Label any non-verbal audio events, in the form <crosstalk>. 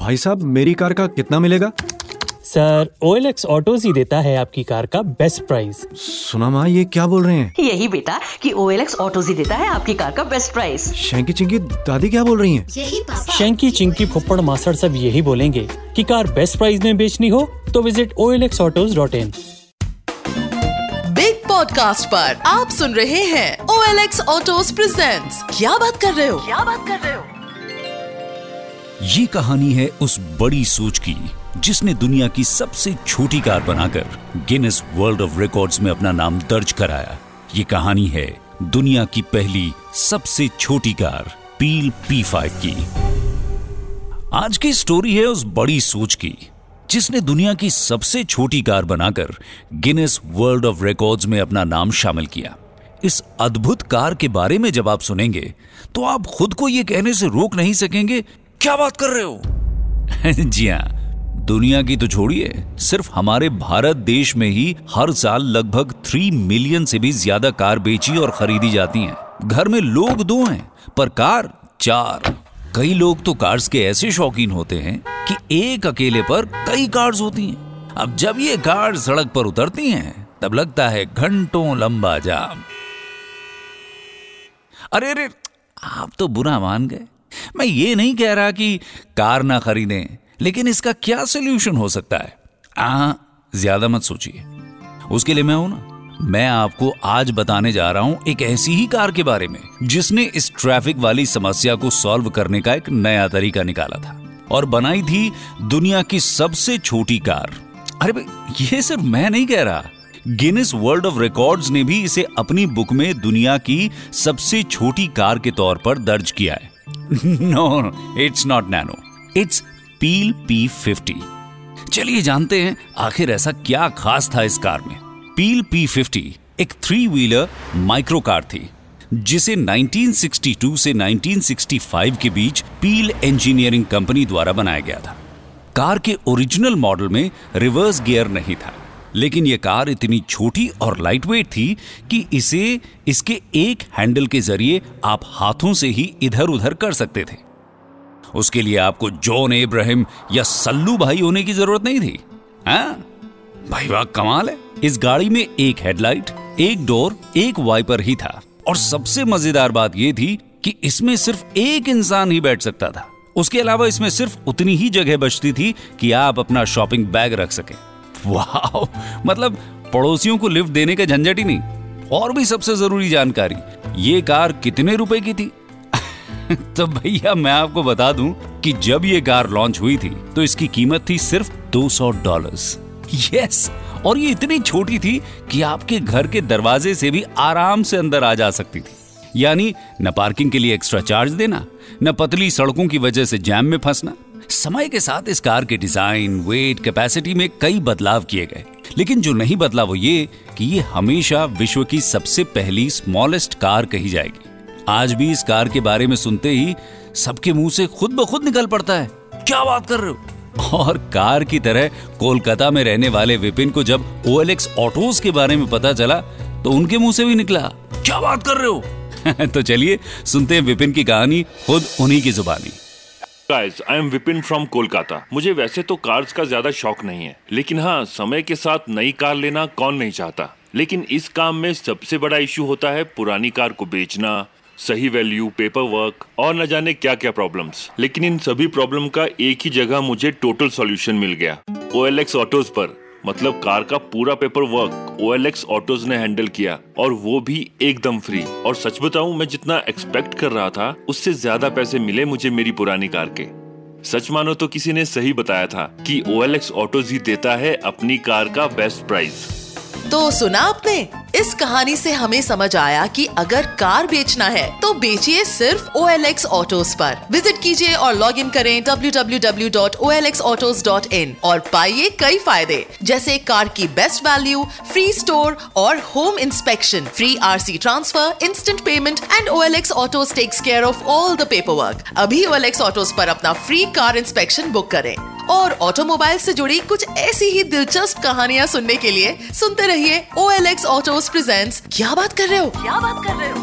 भाई साहब मेरी कार का कितना मिलेगा? Sir O L X autos ही देता है आपकी कार का बेस्ट प्राइस। सुना माँ ये क्या बोल रहे हैं? यही बेटा कि ओ एल एक्स ऑटोज ही देता है आपकी कार का बेस्ट प्राइस। शैंकी चिंकी दादी क्या बोल रही हैं? यही पापा। शंकी चिंकी फुप्पड़ मास्टर सब यही बोलेंगे कि कार बेस्ट प्राइस में बेचनी हो तो visit O L X Autos dot in big podcast पर आप सुन रहे हैं O L X Autos presents. क्या बात कर रहे हो? क्या बात कर रहे हो? ये कहानी है उस बड़ी सोच की, जिसने दुनिया की सबसे छोटी कार बनाकर गिनेस वर्ल्ड ऑफ़ रिकॉर्ड्स में अपना नाम दर्ज कराया। ये कहानी है दुनिया की पहली सबसे छोटी कार पील पी फाइव की। आज की स्टोरी है उस बड़ी सोच की, जिसने दुनिया की सबसे छोटी कार बनाकर गिनेस वर्ल्ड ऑफ़ रिकॉर्ड्स में अपना नाम शामिल किया। इस अद्भुत कार के बारे में जब आप सुनेंगे तो आप खुद को यह कहने से रोक नहीं सकेंगे क्या बात कर रहे हो? <laughs> जी हाँ दुनिया की तो छोड़िए। सिर्फ़ हमारे भारत देश में ही हर साल लगभग थ्री मिलियन से भी ज़्यादा कार बेची और खरीदी जाती हैं। घर में लोग दो हैं, पर कार चार। कई लोग तो कार्स के ऐसे शौकीन होते हैं कि एक अकेले पर कई कार्स होती हैं। अब जब ये कार सड़क पर उतरती हैं, तब लगता है घंटों लंबा जाम। अरे अरे, आप तो बुरा मान गए। मैं ये नहीं कह रहा कि कार ना खरीदें लेकिन इसका क्या सोल्यूशन हो सकता है? आ, ज़्यादा मत सोचिए। उसके लिए मैं हूँ ना। मैं आपको आज बताने जा रहा हूँ एक ऐसी ही कार के बारे में जिसने इस ट्रैफ़िक वाली समस्या को सॉल्व करने का एक नया तरीका निकाला था और बनाई थी दुनिया की सबसे छोटी कार। अरे ये सिर्फ़ मैं नहीं कह रहा। गिनेस वर्ल्ड ऑफ़ रिकॉर्ड्स ने भी इसे अपनी बुक में दुनिया की सबसे छोटी कार के तौर पर दर्ज किया है। No it's not Nano it's Peel P fifty चलिए जानते हैं आखिर ऐसा क्या खास था इस कार में। पील पी फिफ्टी एक थ्री व्हीलर माइक्रो कार थी, जिसे 1962 से 1965 के बीच पील इंजीनियरिंग कंपनी द्वारा बनाया गया था। कार के ओरिजिनल मॉडल में रिवर्स गियर नहीं था। लेकिन यह कार इतनी छोटी और लाइट वेट थी कि इसे, इसके एक हैंडल के ज़रिए आप हाथों से ही इधर उधर कर सकते थे। उसके लिए आपको जॉन इब्राहिम या सल्लू भाई होने की ज़रूरत नहीं थी हाँ? भाई वाह, कमाल है। इस गाड़ी में एक हेडलाइट एक डोर एक वाइपर ही था। और सबसे मज़ेदार बात यह थी कि इसमें सिर्फ़ एक इंसान ही बैठ सकता था। उसके अलावा इसमें सिर्फ़ उतनी ही जगह बचती थी कि आप अपना शॉपिंग बैग रख सके। वाह मतलब पड़ोसियों को लिफ्ट देने का झंझट ही नहीं, और भी सबसे ज़रूरी जानकारी, ये कार कितने रुपए की थी? <laughs> तो भैया, मैं आपको बता दूँ कि जब ये कार लॉन्च हुई थी तो इसकी कीमत थी सिर्फ़ 200 डॉलर्स। यस, और ये इतनी छोटी थी कि आपके घर के दरवाजे से भी आराम से अंदर आ जा सकती थी। यानी, न पार्किंग के लिए एक्स्ट्रा चार्ज देना, न पतली सड़कों की वजह से जैम में फंसना। समय के साथ इस कार के डिज़ाइन वेट कैपेसिटी में कई बदलाव किए गए। लेकिन जो नहीं बदला वो ये कि ये हमेशा विश्व की सबसे पहली स्मॉलेस्ट कार कही जाएगी। आज भी इस कार के बारे में सुनते ही सबके मुँह से खुद ब खुद निकल पड़ता है। क्या बात कर रहे हो? और कार की तरह कोलकाता में रहने वाले विपिन को जब ओ एल ऑटोज के बारे में पता चला तो उनके मुँह से भी निकला। क्या बात कर रहे हो? <laughs> तो चलिए सुनते हैं विपिन की कहानी, खुद उन्हीं की जुबानी। Guys I am Vipin from Kolkata मुझे वैसे तो कार्स का ज़्यादा शौक नहीं है। लेकिन हाँ समय के साथ नई कार लेना कौन नहीं चाहता? लेकिन इस काम में सबसे बड़ा इश्यू होता है पुरानी कार को बेचना, सही वैल्यू पेपर वर्क और न जाने क्या क्या प्रॉब्लम्स लेकिन इन सभी प्रॉब्लम का एक ही जगह मुझे टोटल सॉल्यूशन मिल गया। ओ एल एक्स ऑटोज पर। मतलब कार का पूरा paper work O L X Autos ने हैंडल किया और वो भी एकदम फ्री और सच बताऊँ, मैं जितना एक्सपेक्ट कर रहा था, उससे ज़्यादा पैसे मिले मुझे मेरी पुरानी कार के। सच मानो तो किसी ने सही बताया था कि ओ एल एक्स ऑटोज ही देता है अपनी कार का बेस्ट प्राइस तो सुना आपने? इस कहानी से हमें समझ आया कि अगर कार बेचना है तो बेचिए सिर्फ़ ओ एल एक्स ऑटोज पर। विज़िट कीजिए और लॉग इन करें www.olxautos.in और पाइए कई फ़ायदे, जैसे कार की बेस्ट वैल्यू फ्री स्टोर और home inspection free RC transfer instant payment and O L X Autos takes care of all the paper work अभी ओ एल एक्स ऑटोज पर अपना फ्री कार इंस्पेक्शन बुक करें। और automobile से जुड़ी कुछ ऐसी ही दिलचस्प कहानियाँ सुनने के लिए सुनते रहिए O L X Auto present क्या बात कर रहे हो? क्या बात कर रहे हो?